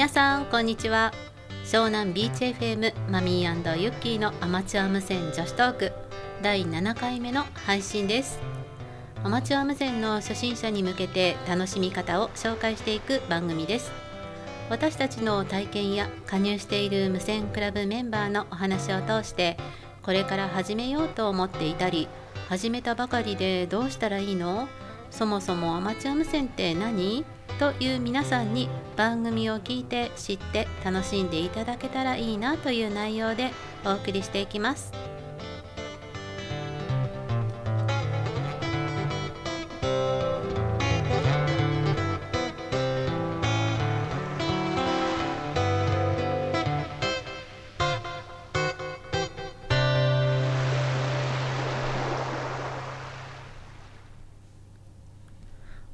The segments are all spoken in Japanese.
皆さんこんにちは。湘南ビーチ FM マミーユッキーのアマチュア無線女子トーク第7回目の配信です。アマチュア無線の初心者に向けて楽しみ方を紹介していく番組です。私たちの体験や加入している無線クラブメンバーのお話を通してこれから始めようと思っていたり始めたばかりでどうしたらいいの？そもそもアマチュア無線って何？という皆さんに番組を聞いて知って楽しんでいただけたらいいなという内容でお送りしていきます。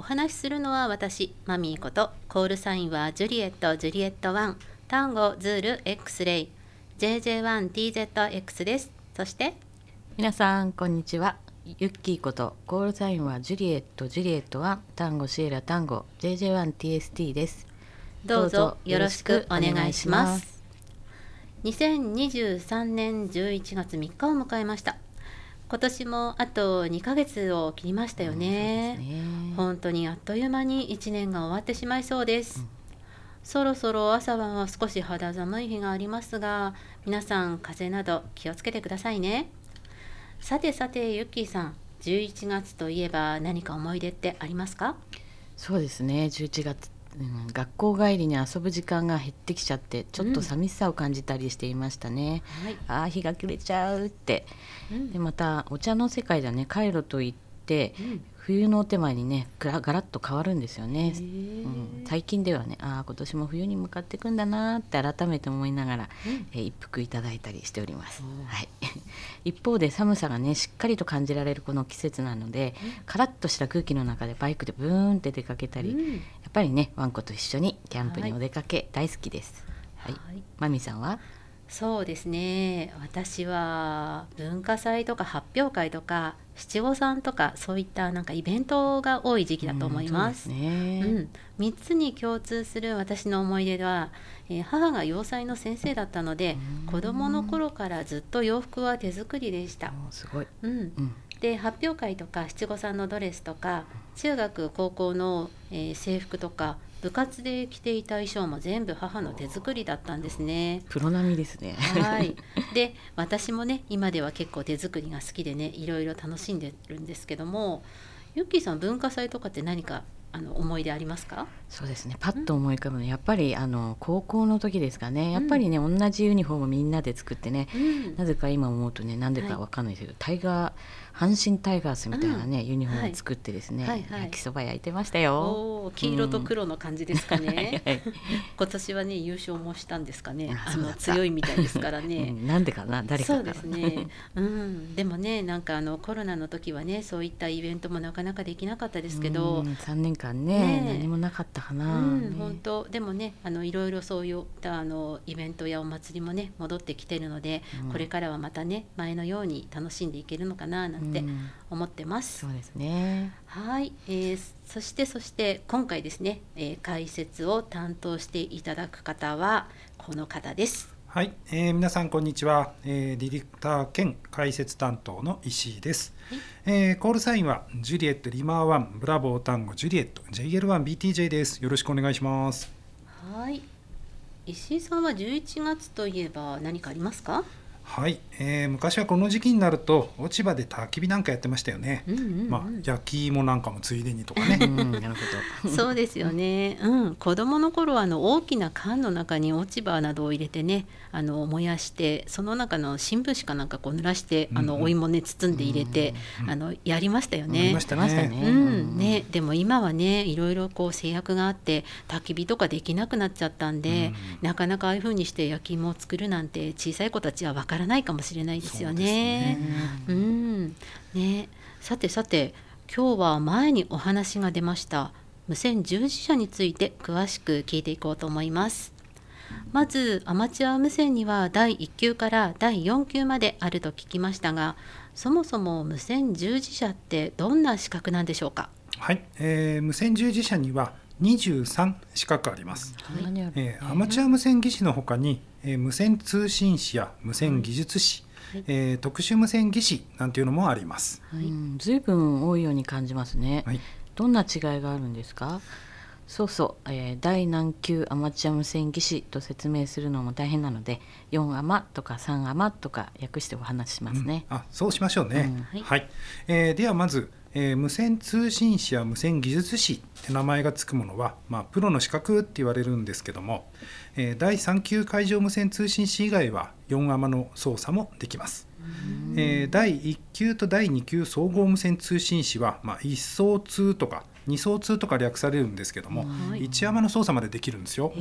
話しするのは私マミーことコールサインはジュリエットジュリエット1タンゴズール X レイ JJ1TZX です。そして皆さんこんにちは。ユッキーことコールサインはジュリエットジュリエット1タンゴシエラタンゴ JJ1TST です。どうぞよろしくお願いします。2023年11月3日を迎えました今年もあと2ヶ月を切りましたよね。ね、本当にあっという間に1年が終わってしまいそうです、うん、そろそろ朝晩は少し肌寒い日がありますが皆さん風邪など気をつけてくださいね。さてさてゆっきーさん11月といえば何か思い出ってありますか？そうですね。11月うん、学校帰りに遊ぶ時間が減ってきちゃってちょっと寂しさを感じたりしていましたね、うんはい、ああ日が暮れちゃうって、うん、でまたお茶の世界ではね。カイロといって、うん、冬のお手前にねガラガラッと変わるんですよね、うん、最近ではねああ今年も冬に向かっていくんだなって改めて思いながら、えー、一服いただいたりしております、はい、一方で寒さがねしっかりと感じられるこの季節なので、カラッとした空気の中でバイクでブーンって出かけたり、っぱりねワンコと一緒にキャンプにお出かけ大好きです。はい、はい、マミさんは？そうですね。私は文化祭とか発表会とか七五三とかそういったなんかイベントが多い時期だと思います。うん、ね。うん、3つに共通する私の思い出は、えー、母が洋裁の先生だったので子どもの頃からずっと洋服は手作りでした。すごい、うん、うんで発表会とか七五三のドレスとか中学高校の、えー、制服とか部活で着ていた衣装も全部母の手作りだったんですね。プロ並みですね。はい。で、私もね、今では結構手作りが好きでね、いろいろ楽しんでるんですけども、ユッキーさん文化祭とかって何かあの思い出ありますか？そうですねパッと思い浮かぶのやっぱりあの高校の時ですかねやっぱりね、うん、同じユニフォームみんなで作ってね、うん、なぜか今思うとねなんでかわかんないですけど、はい、タイガー阪神タイガースみたいなね、ユニフォーム作ってですね、はい。はい、焼きそば焼いてましたよ。黄色と黒の感じですかね、はいはい、今年はね優勝もしたんですかね。あの強いみたいですからね、うん、なんでかな誰かそうですね、うん、でもねなんかあのコロナの時はねそういったイベントもなかなかできなかったですけど、3年間ね、ね、何もなかったかな、うん、本当。でもねあのいろいろそういったあのイベントやお祭りもね戻ってきてるので、これからはまたね前のように楽しんでいけるのかななんて思ってます。そうですね。はい、えー、そしてそして今回ですね、えー、解説を担当していただく方はこの方です。はい、えー、皆さんこんにちは、えー、ディレクター兼解説担当の石井です、はい、えー、コールサインはジュリエットリマーワンブラボータンゴジュリエット JL1BTJ です。よろしくお願いします。はい。石井さんは11月といえば何かありますか？はい、えー、昔はこの時期になると落ち葉で焚き火なんかやってましたよね、うんうんうん、まあ、焼き芋なんかもついでにとかね、うん、なるほど。そうですよね、うん、子供の頃はあの大きな缶の中に落ち葉などを入れてねあの燃やしてその中の新聞紙かなんかこう濡らして、うん、あのお芋ね包んで入れて、うん、あのやりましたよね。ましたね。うん。ね。でも今はねいろいろこう制約があって焚き火とかできなくなっちゃったんで、なかなかああいうふうにして焼き芋を作るなんて小さい子たちはわからないかもしれないですよね。うねうんねさてさて今日は前にお話が出ました無線従事者について詳しく聞いていこうと思います。まずアマチュア無線には第1級から第4級まであると聞きましたがそもそも無線従事者ってどんな資格なんでしょうか？はい、えー、無線従事者には23資格あります。はい、えー、アマチュア無線技師のほかに、えー、無線通信士や無線技術士、はい、えー、特殊無線技師なんていうのもあります。はい、ずいぶん多いように感じますね。はい、どんな違いがあるんですか？そうそう、えー、第何級アマチュア無線技師と説明するのも大変なので4アマとか3アマとか訳してお話しますね、うん、あそうしましょうね、うん、はい、えー、ではまず、えー、無線通信士や無線技術士って名前が付くものは、まあ、プロの資格って言われるんですけども、えー、第3級海上無線通信士以外は4アマの操作もできます。えー、第1級と第2級総合無線通信士は、まあ、1層通とか2層通とか略されるんですけども、はい、一山の操作までできるんですよ。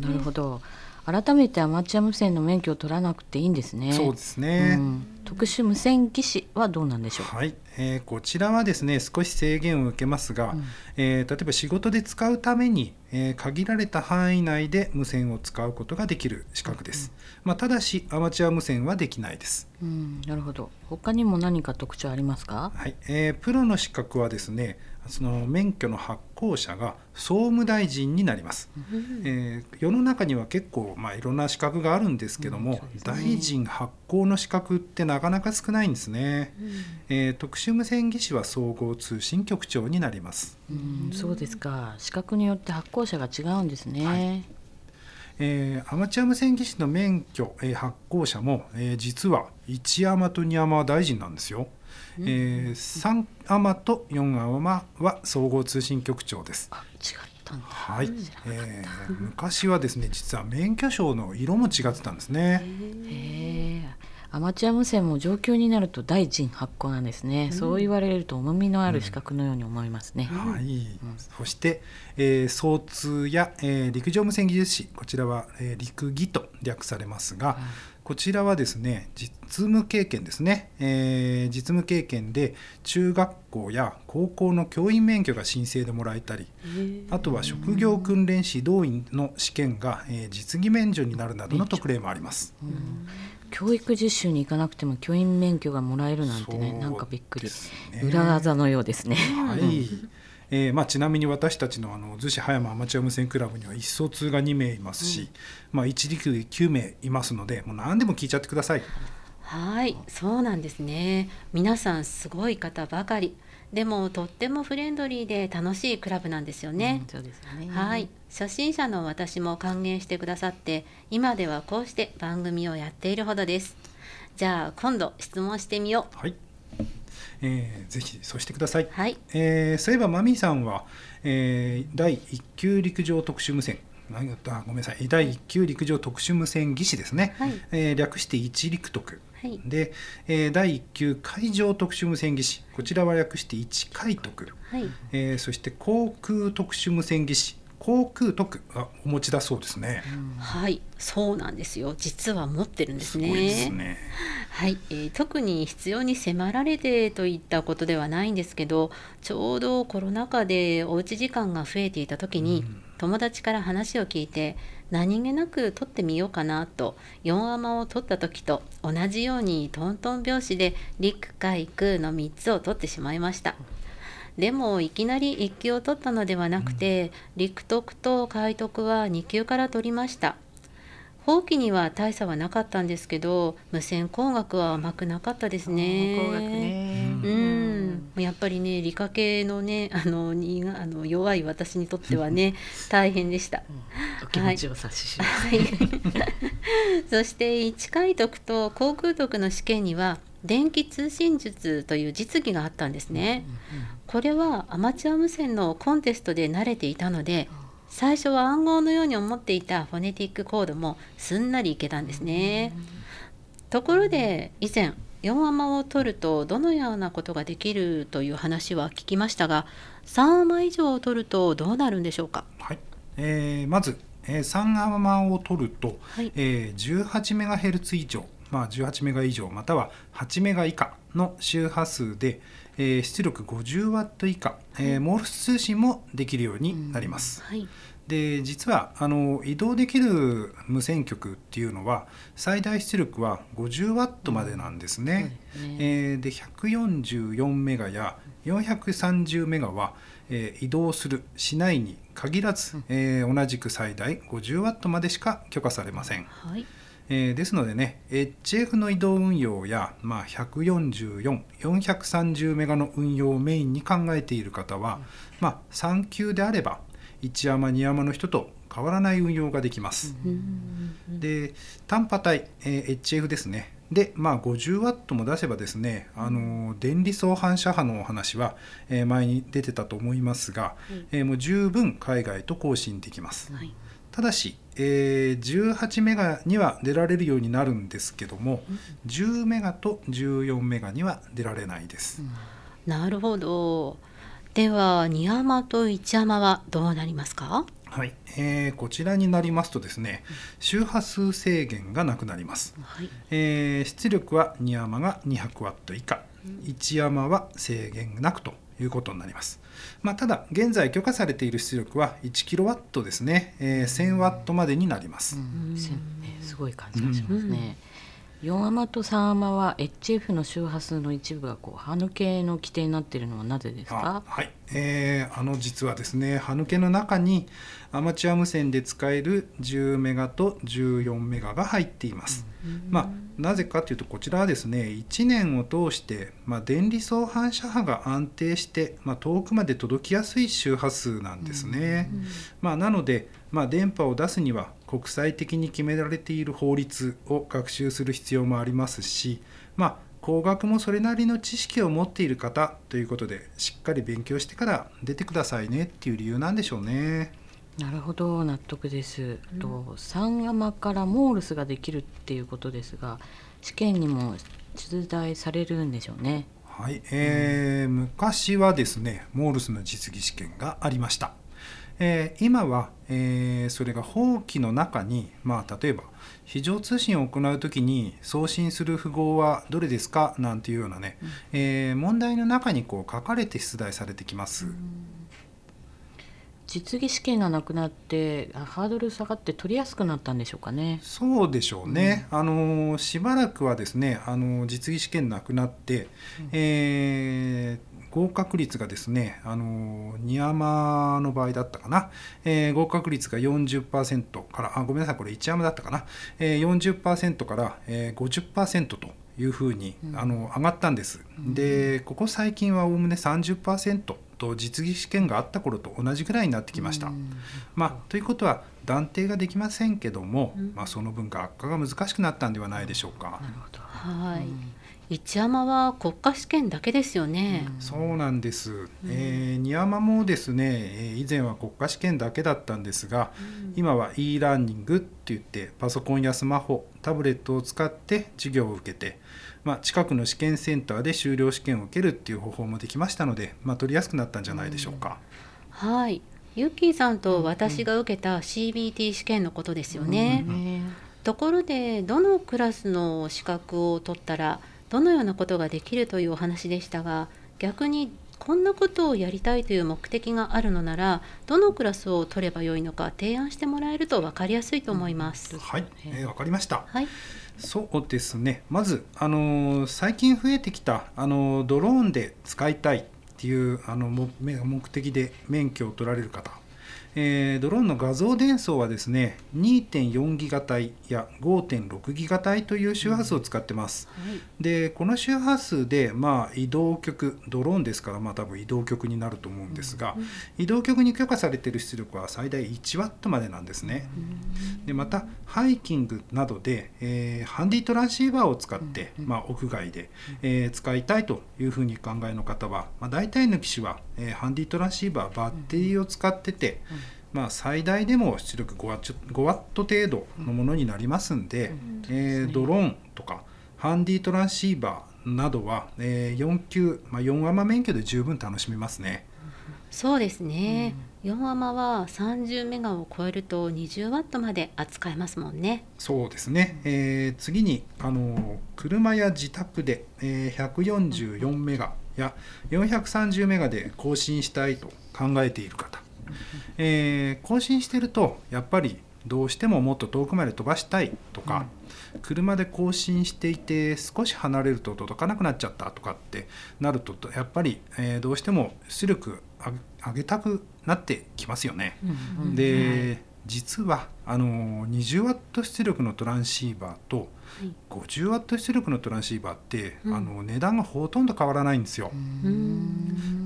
なるほど。改めてアマチュア無線の免許を取らなくていいんですね。そうですね。うん、特殊無線技師はどうなんでしょう？はい、えー、こちらはですね少し制限を受けますが、うん、えー、例えば仕事で使うために、えー、限られた範囲内で無線を使うことができる資格です。うん、まあただしアマチュア無線はできないです。うん、なるほど。他にも何か特徴ありますか？はい、えー、プロの資格はですね。その免許の発行者が総務大臣になります、うん、えー、世の中には結構、まあ、いろんな資格があるんですけども、うんね、大臣発行の資格ってなかなか少ないんですね、うん、えー、特殊無線技師は総合通信局長になります、うん、そうですか資格によって発行者が違うんですね、はいえー、アマチュア無線技師の免許、えー、発行者も、えー、実は1アマと2アマは大臣なんですよ。えー、3アマと4アマは総合通信局長です。違ったんだ。はい、えー、昔はですね実は免許証の色も違ってたんですね。へえ。アマチュア無線も上級になると大臣発行なんですね、うん、そう言われると重みのある資格のように思いますね、うん、はい、うん、そして、えー、総通や、えー、陸上無線技術士こちらは、えー、陸技と略されますが、こちらはですね実務経験ですね、えー、実務経験で中学校や高校の教員免許が申請でもらえたりあとは職業訓練指導員の試験が、えー、実技免除になるなどの特例もあります。教育実習に行かなくても教員免許がもらえるなんてねなんかびっくり、裏技のようですね。はい。えーまあ、ちなみに私たちのあの逗子葉山アマチュア無線クラブには一層通が2名いますし、うん、まあ、一陸で9名いますのでもう何でも聞いちゃってください。はいそうなんですね。皆さんすごい方ばかりでもとってもフレンドリーで楽しいクラブなんですよね。うん、そうですねはい初心者の私も歓迎してくださって今ではこうして番組をやっているほどです。じゃあ今度質問してみよう。はいえー、ぜひそうしてください、はいえー、そういえばマミーさんは、えー、第1級陸上特殊無線あごめんなさい。第1級陸上特殊無線技師ですね、はい、えー、略して一陸特、はい、で、えー、第1級海上特殊無線技師。こちらは略して一海特、はい。えー、そして航空特殊無線技師。航空特あお持ちだそうですね、うん、はい。そうなんですよ。実は持ってるんですね。すね。はい、えー、特に必要に迫られてといったことではないんですけどちょうどコロナ禍でおうち時間が増えていた時に、うん、友達から話を聞いて何気なく撮ってみようかなと4アマを撮った時と同じようにトントン拍子で陸海空の3つを撮ってしまいました。でもいきなり1級を取ったのではなくて、うん、陸徳と海徳は2級から取りました。法規には大差はなかったんですけど無線工学は甘くなかったですね。工学ねうん、やっぱりね理科系のね あのにあの弱い私にとってはね大変でした。お気持ちを察しします、はい、そして一回徳と航空徳の試験には電気通信術という実技があったんですね。これはアマチュア無線のコンテストで慣れていたので最初は暗号のように思っていたフォネティックコードもすんなりいけたんですね。ところで以前4アマを取るとどのようなことができるという話は聞きましたが3アマ以上を取るとどうなるんでしょうか、はい。えー、まず、えー、3アマを取ると、はい、えー、18メガヘルツ以上、まあ、18メガ以上または8メガ以下の周波数で、えー、出力50ワット以下、えー、モールス通信もできるようになります。うん、はい。で実はあの移動できる無線局っていうのは最大出力は50ワットまでなんですね。うん、ね。えー、で144メガや430メガは、えー、移動するしないに限らず、えー、同じく最大 50W までしか許可されません。はいえー、ですのでね HF の移動運用や、まあ、144430メガの運用をメインに考えている方は、まあ、3級であれば1山2山の人と変わらない運用ができます。で単波帯、えー、HF ですね。で、まあ、50ワットも出せばですね、あの電離相反射波のお話は、えー、前に出てたと思いますが、うん、えー、もう十分海外と更新できます。はい、ただし、えー、18メガには出られるようになるんですけども、うん、10メガと14メガには出られないです。うん、なるほど。では2山と1山はどうなりますか？はい、えー、こちらになりますとですね周波数制限がなくなります、はい、えー、出力は2山が200ワット以下、うん、1山は制限なくということになります、まあ、ただ現在許可されている出力は1キロワットですね、えー、1000ワットまでになります、うん、すごい感じがしますね、うん4アマと3アマは HF の周波数の一部がこう歯抜けの規定になっているのはなぜですか？はい、えー、あの実はですね歯抜けの中にアマチュア無線で使える10メガと14メガが入っています、うん、まあ、なぜかというとこちらはですね1年を通して、まあ、電離相反射波が安定して、まあ、遠くまで届きやすい周波数なんですね、うん、まあ、なので、まあ、電波を出すには国際的に決められている法律を学習する必要もありますし、まあ、工学もそれなりの知識を持っている方ということでしっかり勉強してから出てくださいねっていう理由なんでしょうね。なるほど納得です。うん、と三山からモールスができるっていうことですが試験にも出題されるんでしょうね。はい、えー、うん、昔はですねモールスの実技試験がありました。えー、今は、えー、それが法規の中に、まあ、例えば非常通信を行う時に送信する符号はどれですか？なんていうようなね、うん、えー、問題の中にこう書かれて出題されてきます。実技試験がなくなってハードル下がって取りやすくなったんでしょうかね。そうでしょうね。うん、あのしばらくはですね、あの実技試験なくなって、うん、えー、合格率がですね、あのニヤマの場合だったかな、えー、合格率が40%から、あごめんなさい、これ1山だったかな、えー、40%から、えー、50%というふうに、うん、あの上がったんです。うん、で、ここ最近はおおむね30%と実技試験があった頃と同じぐらいになってきました。うん、まあ、ということは断定ができませんけども、まあ、その分学科が難しくなったんではないでしょうか。なるほど。はい、一山は国家試験だけですよね。そうなんです。うん、えー、二山もですね、以前は国家試験だけだったんですが、うん、今は e ラーニングって言ってパソコンやスマホ、タブレットを使って授業を受けて、まあ、近くの試験センターで修了試験を受けるっていう方法もできましたので、まあ、取りやすくなったんじゃないでしょうか。うん、はい。ユッキーさんと私が受けた CBT 試験のことですよね。ところでどのクラスの資格を取ったらどのようなことができるというお話でしたが逆にこんなことをやりたいという目的があるのならどのクラスを取ればよいのか提案してもらえると分かりやすいと思います。うん、はい、えー、分かりました。はい。そうですね。まずあのー、最近増えてきたあのー、ドローンで使いたいっていうあの目的で免許を取られる方えー、ドローンの画像伝送はですね2.4ギガ帯や5.6ギガ帯という周波数を使ってます、うん。はい、でこの周波数で、まあ、移動局ドローンですから、まあ、多分移動局になると思うんですが、うん、移動局に許可されている出力は最大1ワットまでなんですね、うん、でまたハイキングなどで、えー、ハンディトランシーバーを使って、まあ、屋外で、えー、使いたいというふうに考えの方は、まあ、大体の機種は、えー、ハンディトランシーバーバッテリーを使ってて、まあ、最大でも出力5ワ5ワット程度のものになりますんで、うんえー、ドローンとかハンディトランシーバーなどは、えー、4級、まあ、4アマ免許で十分楽しめますね。そうですね、うん、4アマは30メガを超えると20ワットまで扱えますもんね。そうですね、えー、次にあの車や自宅で、えー、144メガや430メガで更新したいと考えている方。えー、更新してるとやっぱりどうしてももっと遠くまで飛ばしたいとか、うん、車で更新していて少し離れると届かなくなっちゃったとかってなるとやっぱり、えー、どうしても出力上げたくなってきますよね。うん。うん、で、実はあの 20W 出力のトランシーバーと 50W 出力のトランシーバーって、うん、あの値段がほとんど変わらないんですよ。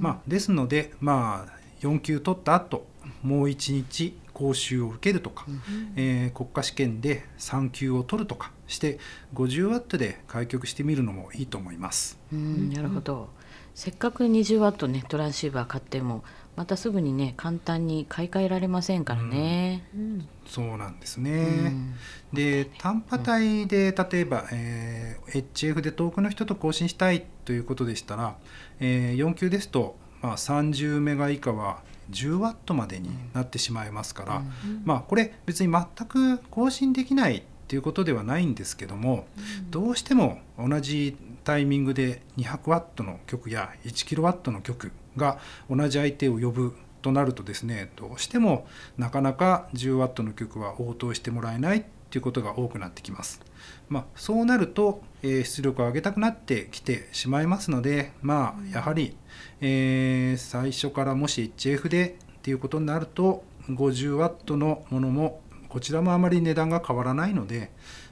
まあ、ですので、まあ、4級取った後もう1日講習を受けるとか、うん、えー、国家試験で3級を取るとかして 50W で開局してみるのもいいと思います。うん。なるほどせっかく 20W ねトランシーバー買ってもまたすぐにね簡単に買い替えられませんからね。うん、そうなんですね。うん、で単波帯で例えば、えー、HF で遠くの人と更新したいということでしたら、えー、4級ですと、まあ、30メガ以下は10ワットまでになってしまいますから、うん、まあこれ別に全く更新できないっていうことではないんですけども、どうしても同じタイミングで200ワットの曲や1キロワットの曲が同じ相手を呼ぶとなるとですねどうしてもなかなか 10W の曲は応答してもらえないっていうことが多くなってきます。まあ、そうなると、えー、出力を上げたくなってきてしまいますので、まあ、やはり、えー、最初からもし HF でっていうことになると 50W のものもこちらもあまり値段が変わらないので、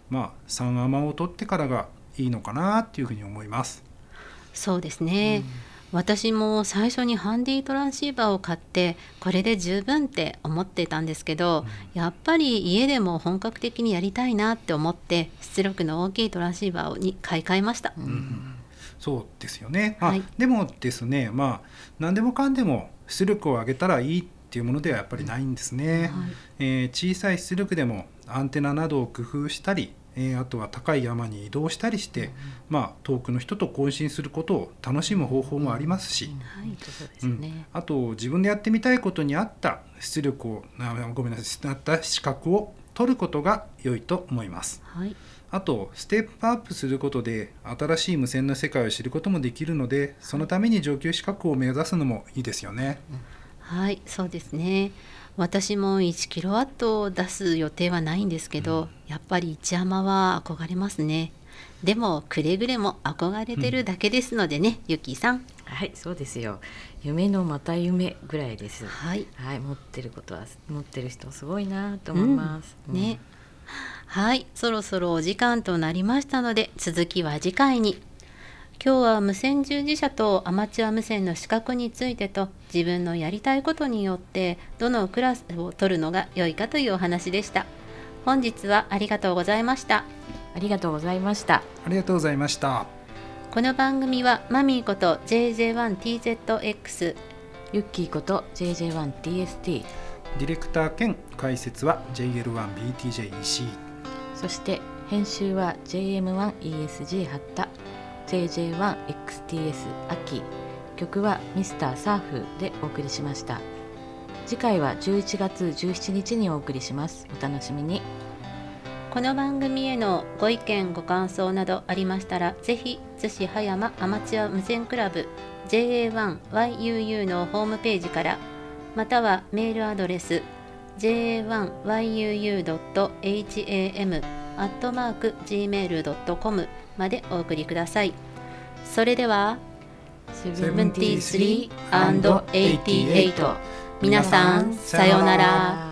まあ、3アマを取ってからがいいのかなっていうふうに思います。そうですね、うん。私も最初にハンディトランシーバーを買ってこれで十分って思ってたんですけど、うん、やっぱり家でも本格的にやりたいなって思って出力の大きいトランシーバーに買い替えました。うん、そうですよね、はい、でもですねまあ何でもかんでも出力を上げたらいいっていうものではやっぱりないんですね。はい、えー、小さい出力でもアンテナなどを工夫したりえー、あとは高い山に移動したりして、うん、まあ、遠くの人と交信することを楽しむ方法もありますし、あと自分でやってみたいことに合った出力をごめんなさいなった資格を取ることが良いと思います。はい。あとステップアップすることで新しい無線の世界を知ることもできるのでそのために上級資格を目指すのもいいですよね。はいそうですね。私も1キロワットを出す予定はないんですけど、うん、やっぱり一山は憧れますね。でもくれぐれも憧れてるだけですのでね、うん、ゆきさん。はいそうですよ。夢のまた夢ぐらいです。はい、はい、持ってることは持ってる人すごいなと思います、うん、ね。はいそろそろお時間となりましたので続きは次回に今日は無線従事者とアマチュア無線の資格についてと自分のやりたいことによってどのクラスを取るのが良いかというお話でした。本日はありがとうございました。ありがとうございました。ありがとうございました。この番組はマミーこと JJ1TZX ユッキーこと JJ1TST ディレクター兼解説は JL1BTJ 石井そして編集は JM1ESG 八田 JJ1XTS 秋。曲はミスターサーフでお送りしました。次回は11月17日にお送りします。お楽しみに。この番組へのご意見ご感想などありましたらぜひ逗子葉山アマチュア無線クラブ JA1YUU のホームページからまたはメールアドレス ja1yuu.ham.gmail.com までお送りください。それでは 73&88 皆さんさようなら。